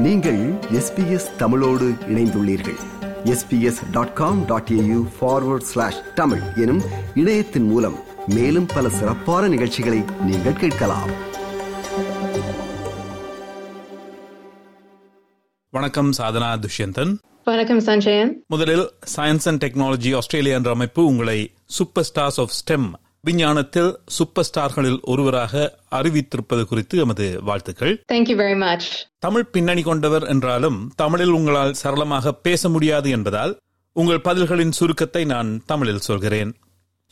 நீங்கள் எஸ்பிஎஸ் தமிழோடு இணைந்துள்ளீர்கள். SBS dot com dot AU forward slash Tamil எனும் இணையத்தின் மூலம் மேலும் பல சிறப்பான நிகழ்ச்சிகளை நீங்கள் கேட்கலாம். வணக்கம் சாதனா துஷ்யந்தன். வணக்கம் சஞ்சயன். முதலில் சயின்ஸ் அண்ட் டெக்னாலஜி ஆஸ்திரேலியா என்ற அமைப்பு உங்களை சூப்பர் ஸ்டார்ஸ் ஆஃப் ஸ்டெம் விஞ்ஞானத்தில் சூப்பர் ஸ்டார்களில் ஒருவராக அறிவித்திருப்பது குறித்து எமது வாழ்த்துக்கள். தேங்க்யூ வெரி மச் தமிழ் பின்னணி கொண்டவர் என்றாலும் தமிழில் உங்களால் சரளமாக பேச முடியாது என்பதால் உங்கள் பதில்களின் சுருக்கத்தை நான் தமிழில் சொல்கிறேன்.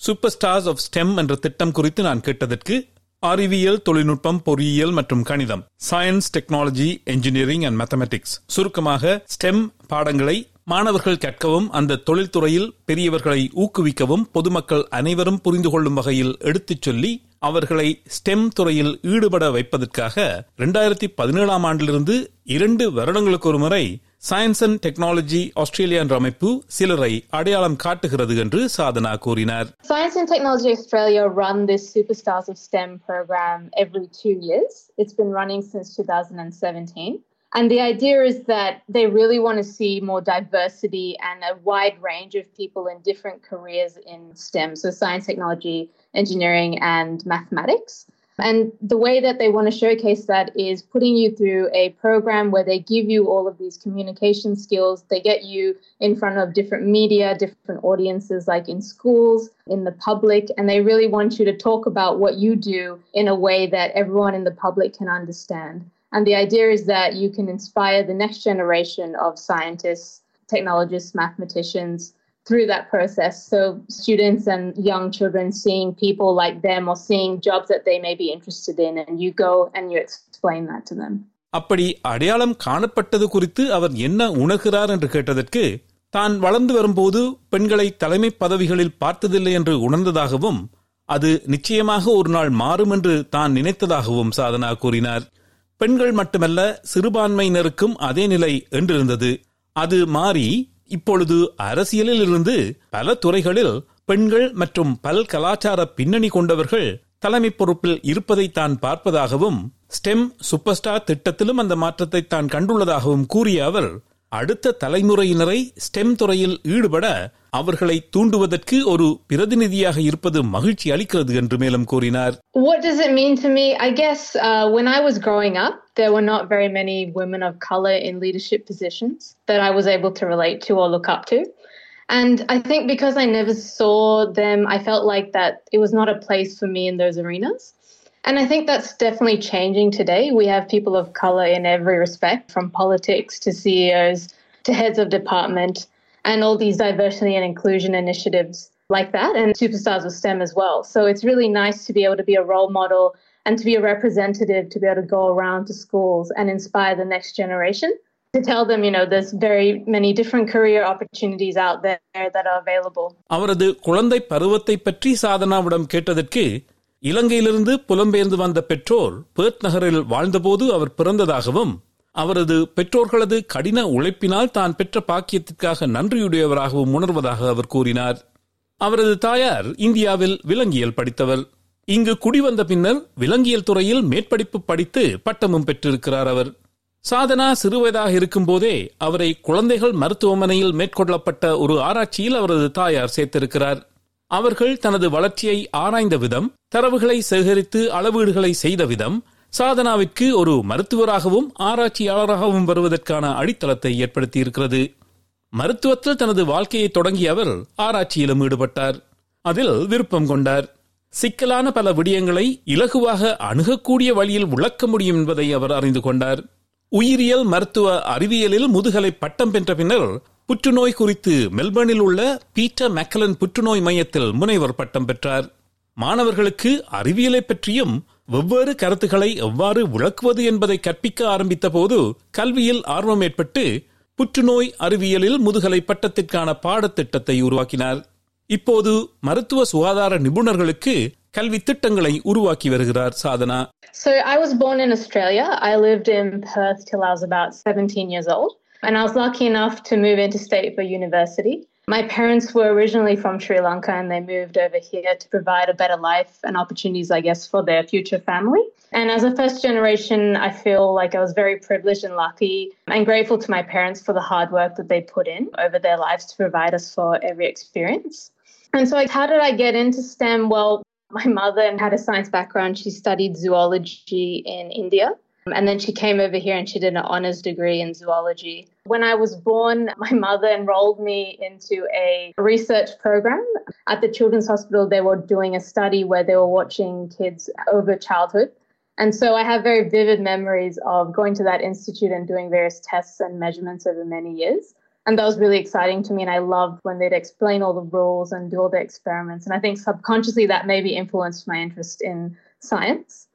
சூப்பர் ஸ்டார்ஸ் ஆஃப் ஸ்டெம் என்ற திட்டம் குறித்து நான் கேட்டதற்கு அறிவியல் தொழில்நுட்பம் பொறியியல் மற்றும் கணிதம் science technology engineering and mathematics சுருக்கமாக ஸ்டெம் பாடங்களை மாணவர்கள் கற்கவும் அந்த தொழில்துறையில் பெரியவர்களை ஊக்குவிக்கவும் பொதுமக்கள் அனைவரும் புரிந்து கொள்ளும் வகையில் எடுத்துச் சொல்லி அவர்களை ஸ்டெம் துறையில் ஈடுபட வைப்பதற்காக இரண்டாயிரத்தி பதினேழாம் ஆண்டிலிருந்து இரண்டு வருடங்களுக்கு ஒரு முறை சயின்ஸ் அண்ட் டெக்னாலஜி ஆஸ்திரேலியா என்ற அமைப்பு சிலரை அடையாளம் காட்டுகிறது என்று சாதனா கூறினார் Science and Technology Australia run this Superstars of STEM program every two years. It's been running since 2017. And the idea is that they really want to see more diversity and a wide range of people in different careers in STEM, so science, technology, engineering, and mathematics. And the way that they want to showcase that is putting you through a program where they give you all of these communication skills. They get you in front of different media, different audiences, like in schools, in the public, and they really want you to talk about what you do in a way that everyone in the public can understand. And the idea is that you can inspire the next generation of scientists, technologists, mathematicians through that process. So students and young children seeing people like them or seeing jobs that they may be interested in, and you go and you explain that to them. அப்படி அடையாளம் காணப்பட்டது குறித்து அவர் என்ன உணர்கிறார் என்று கேட்டதற்கு தான் வளர்ந்து வரும்போது பெண்களை தலைமை பதவிகளில் பார்த்ததில்லை என்று உணர்ந்ததாகவும் அது நிச்சயமாக ஒரு நாள் மாறும் என்று தான் நினைத்ததாகவும் சாதனா கூறினார் பெண்கள் மட்டுமல்ல சிறுபான்மையினருக்கும் அதே நிலை என்றிருந்தது. அது மாறி இப்பொழுது அரசியலில் இருந்து பல துறைகளில் பெண்கள் மற்றும் பல் கலாச்சார பின்னணி கொண்டவர்கள் தலைமை பொறுப்பில் இருப்பதை தான் பார்ப்பதாகவும் ஸ்டெம் சூப்பர் ஸ்டார் திட்டத்திலும் அந்த மாற்றத்தை தான் கண்டுள்ளதாகவும் கூறிய அவர் அடுத்த தலைமுறையினரை ஸ்டெம் துறையில் ஈடுபட அவர்களை தூண்டுவதற்கு ஒரு பிரதிநிதியாக இருப்பது மகிழ்ச்சி அளிக்கிறது என்று மேலும் கூறினார் What does it mean to me? I guess uh, when I was growing up, there were not very many women of color in leadership positions that I was able to relate to or look up to. And I think because I never saw them, I felt like that it was not a place for me in those arenas. And I think that's definitely changing today. We have people of color in every respect, from politics to CEOs to heads of department, and all these diversity and inclusion initiatives like that, and superstars of STEM as well. So it's really nice to be able to be a role model and to be a representative to be able to go around to schools and inspire the next generation to tell them, you know, there's very many different career opportunities out there that are available. அவரது குழந்தை பருவத்தை பற்றி சாதனாவிடம் கேட்டதற்கு இலங்கையிலிருந்து புலம்பெயர்ந்து வந்த பெற்றோர் birth நகரில் வாழ்ந்தபோது அவர் பிறந்ததாகவும் அவரது பெற்றோர்களது கடின உழைப்பினால் தான் பெற்ற பாக்கியத்திற்காக நன்றியுடையவராகவும் உணர்வதாக அவர் கூறினார். அவரது தாயார் இந்தியாவில் விலங்கியல் படித்தவர் இங்கு குடிவந்த பின்னர் விலங்கியல் துறையில் மேற்படிப்பு படித்து பட்டமும் பெற்றிருக்கிறார் அவர். சாதனா சிறுவயதாக இருக்கும்போதே அவரை குழந்தைகள் மருத்துவமனையில் மேற்கொள்ளப்பட்ட ஒரு ஆராய்ச்சியில் அவரது தாயார் சேர்த்திருக்கிறார். அவர்கள் தனது வளர்ச்சியை ஆராய்ந்த விதம் தரவுகளை சேகரித்து அளவீடுகளை செய்த விதம் சாதனாவிற்கு ஒரு மருத்துவராகவும் ஆராய்ச்சியாளராகவும் வருவதற்கான அடித்தளத்தை ஏற்படுத்தியிருக்கிறது. மருத்துவத்தில் தனது வாழ்க்கையை தொடங்கிய அவர் ஆராய்ச்சியிலும் ஈடுபட்டார். அதில் விருப்பம் கொண்டார். சிக்கலான பல விடயங்களை இலகுவாக அணுகக்கூடிய வழியில் விளக்க முடியும் என்பதை அவர் அறிந்து கொண்டார். உயிரியல் மருத்துவ அறிவியலில் முதுகலை பட்டம் பெற்ற பின்னர் புற்றுநோய் குறித்து மெல்பர்னில் உள்ள பீட்டர் மெக்கலன் புற்றுநோய் மையத்தில் முனைவர் பட்டம் பெற்றார் மாணவர்களுக்கு அறிவியலை பற்றியும் வெவ்வேறு கருத்துக்களை எவ்வாறு விளக்குவது என்பதை கற்பிக்க ஆரம்பித்த போது கல்வியில் ஆர்வம் ஏற்பட்டு புற்றுநோய் அறிவியலில் முதுகலை பட்டத்திற்கான பாடத்திட்டத்தை உருவாக்கினார் இப்போது மருத்துவ சுகாதார நிபுணர்களுக்கு கல்வி திட்டங்களை உருவாக்கி வருகிறார் Sadhana So I was born in Australia. I lived in Perth till I was about 17 years old. And I was lucky enough to move interstate for university. My parents were originally from Sri Lanka and they moved over here to provide a better life and opportunities, I guess, for their future family. And as a first generation, I feel like I was very privileged and lucky and grateful to my parents for the hard work that they put in over their lives to provide us for every experience. And so, how did I get into STEM? Well, my mother had a science background. She studied zoology in India. And then she came over here and she did an honors degree in zoology. When I was born, my mother enrolled me into a research program. At the Children's Hospital, they were doing a study where they were watching kids over childhood. And so I have very vivid memories of going to that institute and doing various tests and measurements over many years. And that was really exciting to me. And I loved when they'd explain all the rules and do all the experiments. And I think subconsciously that maybe influenced my interest in science.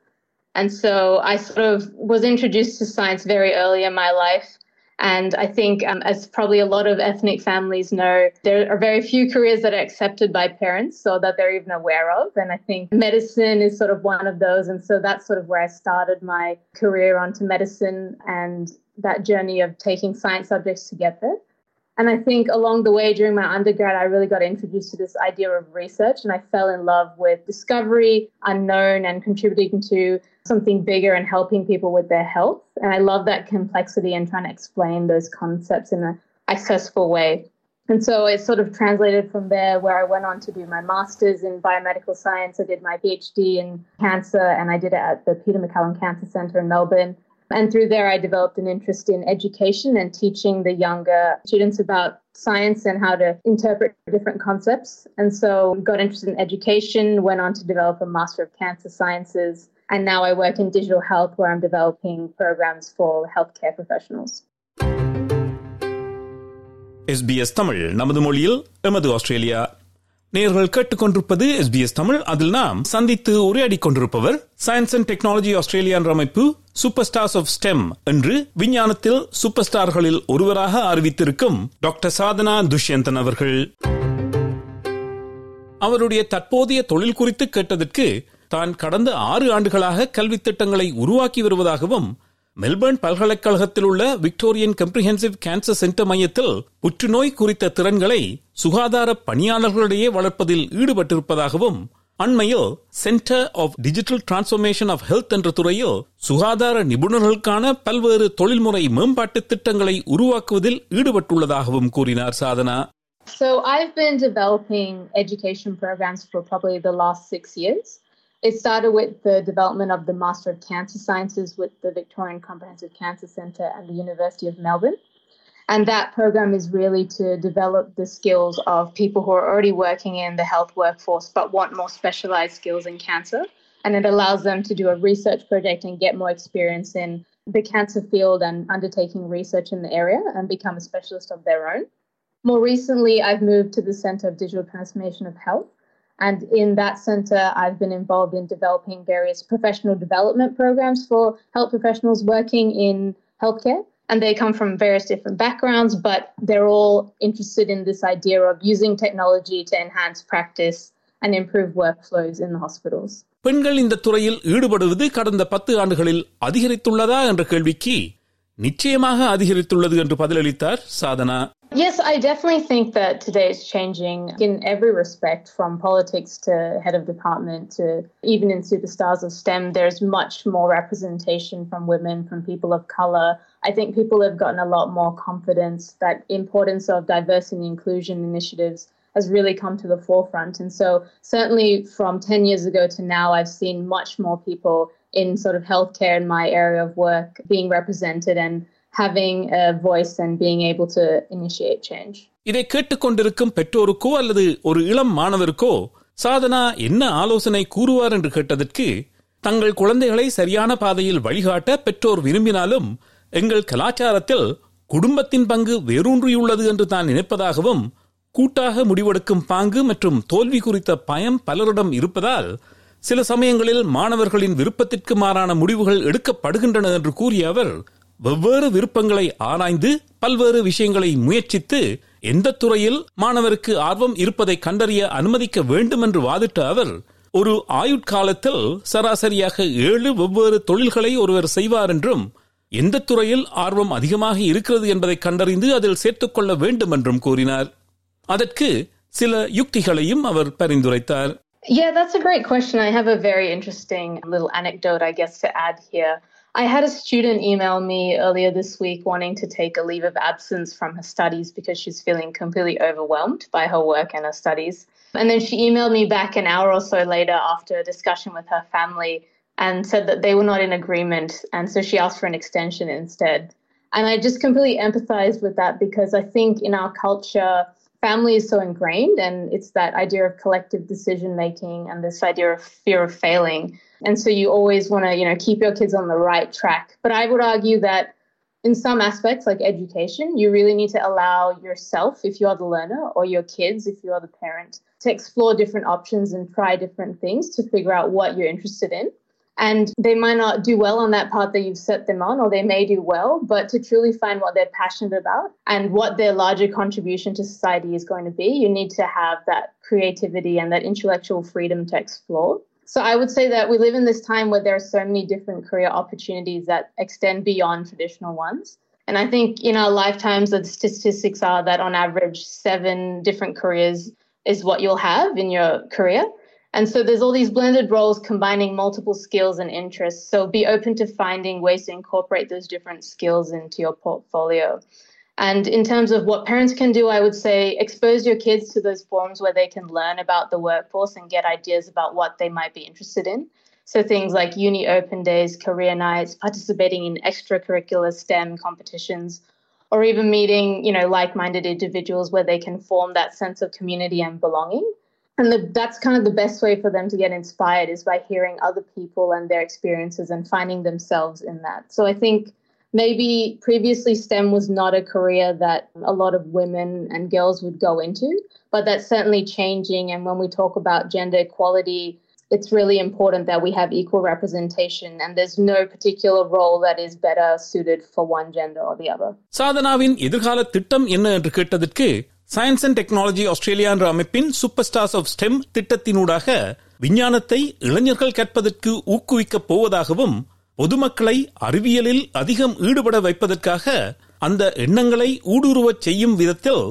And so I sort of was introduced to science very early in my life. And I think, um, as probably a lot of ethnic families know, there are very few careers that are accepted by parents or that they're even aware of. And I think medicine is sort of one of those. And so that's sort of where I started my career onto medicine and that journey of taking science subjects to get there. And I think along the way during my undergrad, I really got introduced to this idea of research and I fell in love with discovery, unknown, and contributing to something bigger and helping people with their health. And I love that complexity and trying to explain those concepts in an accessible way. And so it sort of translated from there where I went on to do my master's in biomedical science. I did my PhD in cancer and I did it at the Peter MacCallum Cancer Centre in Melbourne. And through there, I developed an interest in education and teaching the younger students about science and how to interpret different concepts. And so got interested in education, went on to develop a Master of Cancer Sciences. And now I work in digital health where I'm developing programs for healthcare professionals. SBS Tamil நமது மொழியில் எமது Australia நேர்கள் கேட்டுக்கொண்டிருப்பது SBS Tamil அதில் நாம் சந்தித்து உரையாடி கொண்டிருப்பவர் சயின்ஸ் அண்ட் டெக்னாலஜி ஆஸ்திரேலியா என்ற அமைப்பு சூப்பர் ஸ்டார்ஸ் ஆஃப் ஸ்டெம் என்று விஞ்ஞானத்தில் சூப்பர் ஸ்டார்களில் ஒருவராக அறிவித்திருக்கும் டாக்டர் சாதனா துஷ்யந்தன் அவர்கள். அவருடைய தற்போதைய தொழில் குறித்து கேட்டதற்கு தான் கடந்த ஆறு ஆண்டுகளாக கல்வி திட்டங்களை உருவாக்கி வருவதாகவும் மெல்பர்ன் பல்கலைக்கழகத்தில் உள்ள விக்டோரியன் கம்ப்ரிஹென்சிவ் கேன்சர் சென்டர் மையத்தில் புற்றுநோய் குறித்த திறன்களை சுகாதார பணியாளர்களிடையே வளர்ப்பதில் ஈடுபட்டிருப்பதாகவும் அண்மையில் centre of digital transformation of health என்ற துறையில் சுகாதார நிபுணர்களுக்கான பல்வேறு தொழில்முறை மேம்பாட்டு திட்டங்களை உருவாக்குவதில் ஈடுபட்டுள்ளதாகவும் கூறினார் Sadhana So I've been developing education programs for probably the last six years. It started with the development of the Master of Cancer Sciences with the Victorian Comprehensive Cancer Centre and the University of Melbourne. And that program is really to develop the skills of people who are already working in the health workforce but want more specialized skills in cancer. And it allows them to do a research project and get more experience in the cancer field and undertaking research in the area and become a specialist of their own. More recently, I've moved to the Center of Digital Transformation of Health. And in that center, I've been involved in developing various professional development programs for health professionals working in healthcare And they come from various different backgrounds, but they're all interested in this idea of using technology to enhance practice and improve workflows in the hospitals. பெண்கள் இந்த துறையில் ஈடுபடுவது கடந்த பத்து ஆண்டுகளில் அதிகரித்துள்ளதா என்ற கேள்விக்கு நிச்சயமாக அதிகரித்துள்ளது என்று பதிலளித்தார் Sadhana Yes, I definitely think that today is changing in every respect, from politics to head of department to even in superstars of STEM. There's much more representation from women, from people of color. I think people have gotten a lot more confidence. That importance of diversity and inclusion initiatives has really come to the forefront. And so, certainly from 10 years ago to now, I've seen much more people in sort of healthcare in my area of work being represented and having a voice and being able to initiate change. இதை கேட்டுக்கொண்டிருக்கும் பெற்றோருக்கோ அல்லது ஒரு இளம் மாணவருக்கோ சாதனா என்ன ஆலோசனை கூறுவார் என்று கேட்டதற்கு தங்கள் குழந்தைகளை சரியான பாதையில் வழிகாட்ட பெற்றோர் விரும்பினாலும் எங்கள் கலாச்சாரத்தில் குடும்பத்தின் பங்கு வேரூன்றியுள்ளது என்று தான் நினைப்பதாகவும் கூட்டாக முடிவெடுக்கும் பாங்கு மற்றும் தோல்வி குறித்த பயம் பலரிடம் இருப்பதால் சில சமயங்களில் மாணவர்களின் விருப்பத்திற்கு மாறான முடிவுகள் எடுக்கப்படுகின்றன என்று கூறிய அவர் வெவ்வேறு விருப்பங்களை ஆராய்ந்து பல்வேறு விஷயங்களை முயற்சித்து எந்த துறையில் மாணவருக்கு ஆர்வம் இருப்பதை கண்டறிய அனுமதிக்க வேண்டும் என்று வாதிட்ட அவர் ஒரு ஆயுட்காலத்தில் சராசரியாக ஏழு வெவ்வேறு தொழில்களை ஒருவர் செய்வார் என்றும் எந்த துறையில் ஆர்வம் அதிகமாக இருக்கிறது என்பதை கண்டறிந்து அதில் சேர்த்துக் கொள்ள வேண்டும் என்றும் கூறினார் அதற்கு சில யுக்திகளையும் அவர் பரிந்துரைத்தார் Yeah, that's a great question. I have a very interesting little anecdote, I guess, to add here. I had a student email me earlier this week wanting to take a leave of absence from her studies because she's feeling completely overwhelmed by her work and her studies. And then she emailed me back an hour or so later after a discussion with her family and said that they were not in agreement. And so she asked for an extension instead. And I just completely empathized with that because I think in our culture, family is so ingrained and it's that idea of collective decision making and this idea of fear of failing. And so you always want to, you know, keep your kids on the right track. But I would argue that in some aspects, like education, you really need to allow yourself, if you're the learner, or your kids, if you're the parent, to explore different options and try different things to figure out what you're interested in. And they might not do well on that path that you've set them on, or they may do well, but to truly find what they're passionate about and what their larger contribution to society is going to be, you need to have that creativity and that intellectual freedom to explore. So I would say that we live in this time where there are so many different career opportunities that extend beyond traditional ones. And I think in our lifetimes, the statistics are that on average, seven different careers is what you'll have in your career. And so there's all these blended roles combining multiple skills and interests. So be open to finding ways to incorporate those different skills into your portfolio. And in terms of what parents can do, I would say expose your kids to those forums where they can learn about the workforce and get ideas about what they might be interested in. So things like uni open days, career nights, participating in extracurricular STEM competitions, or even meeting, you know, like-minded individuals where they can form that sense of community and belonging And the, that's kind of the best way for them to get inspired is by hearing other people and their experiences and finding themselves in that. So I think maybe previously STEM was not a career that a lot of women and girls would go into, but that's certainly changing. And when we talk about gender equality, it's really important that we have equal representation and there's no particular role that is better suited for one gender or the other. சாதனாவின் எதிர்கால திட்டம் என்ன என்று கேட்டதற்கு science and technology Australia என்ற அமைப்பின் super stars of STEM திட்டத்தினூடாக விஞ்ஞானத்தை இளைஞர்கள் கற்பதற்கு ஊக்குவிக்கப் போவதாகவும் பொதுமக்களை அறிவியலில் அதிகம் ஈடுபட வைப்பதற்காக அந்த எண்ணங்களை ஊடுருவச் செய்யும் விதத்தில்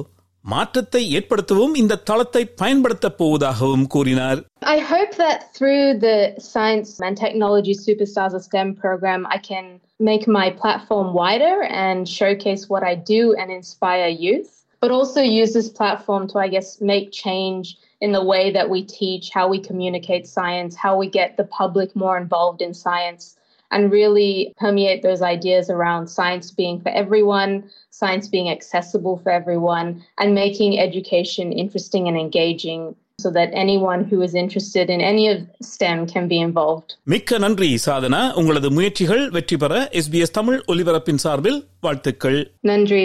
மாற்றத்தை ஏற்படுத்தவும் இந்த தளத்தை பயன்படுத்தப் போவதாகவும் கூறினார் I hope that through the Science and Technology Superstars of STEM program, I can make my platform wider and showcase what I do and inspire youth, but also use this platform to, I guess, make change in the way that we teach, how we communicate science, how we get the public more involved in science, and really permeate those ideas around science being for everyone, science being accessible for everyone, and making education interesting and engaging so that anyone who is interested in any of STEM can be involved. மிக்க நன்றி சாதனா உங்களது முயற்சிகள் வெற்றி பெற SBS Tamil ஒலிபரப்பின் சார்பில் வாழ்த்துக்கள் Nandri.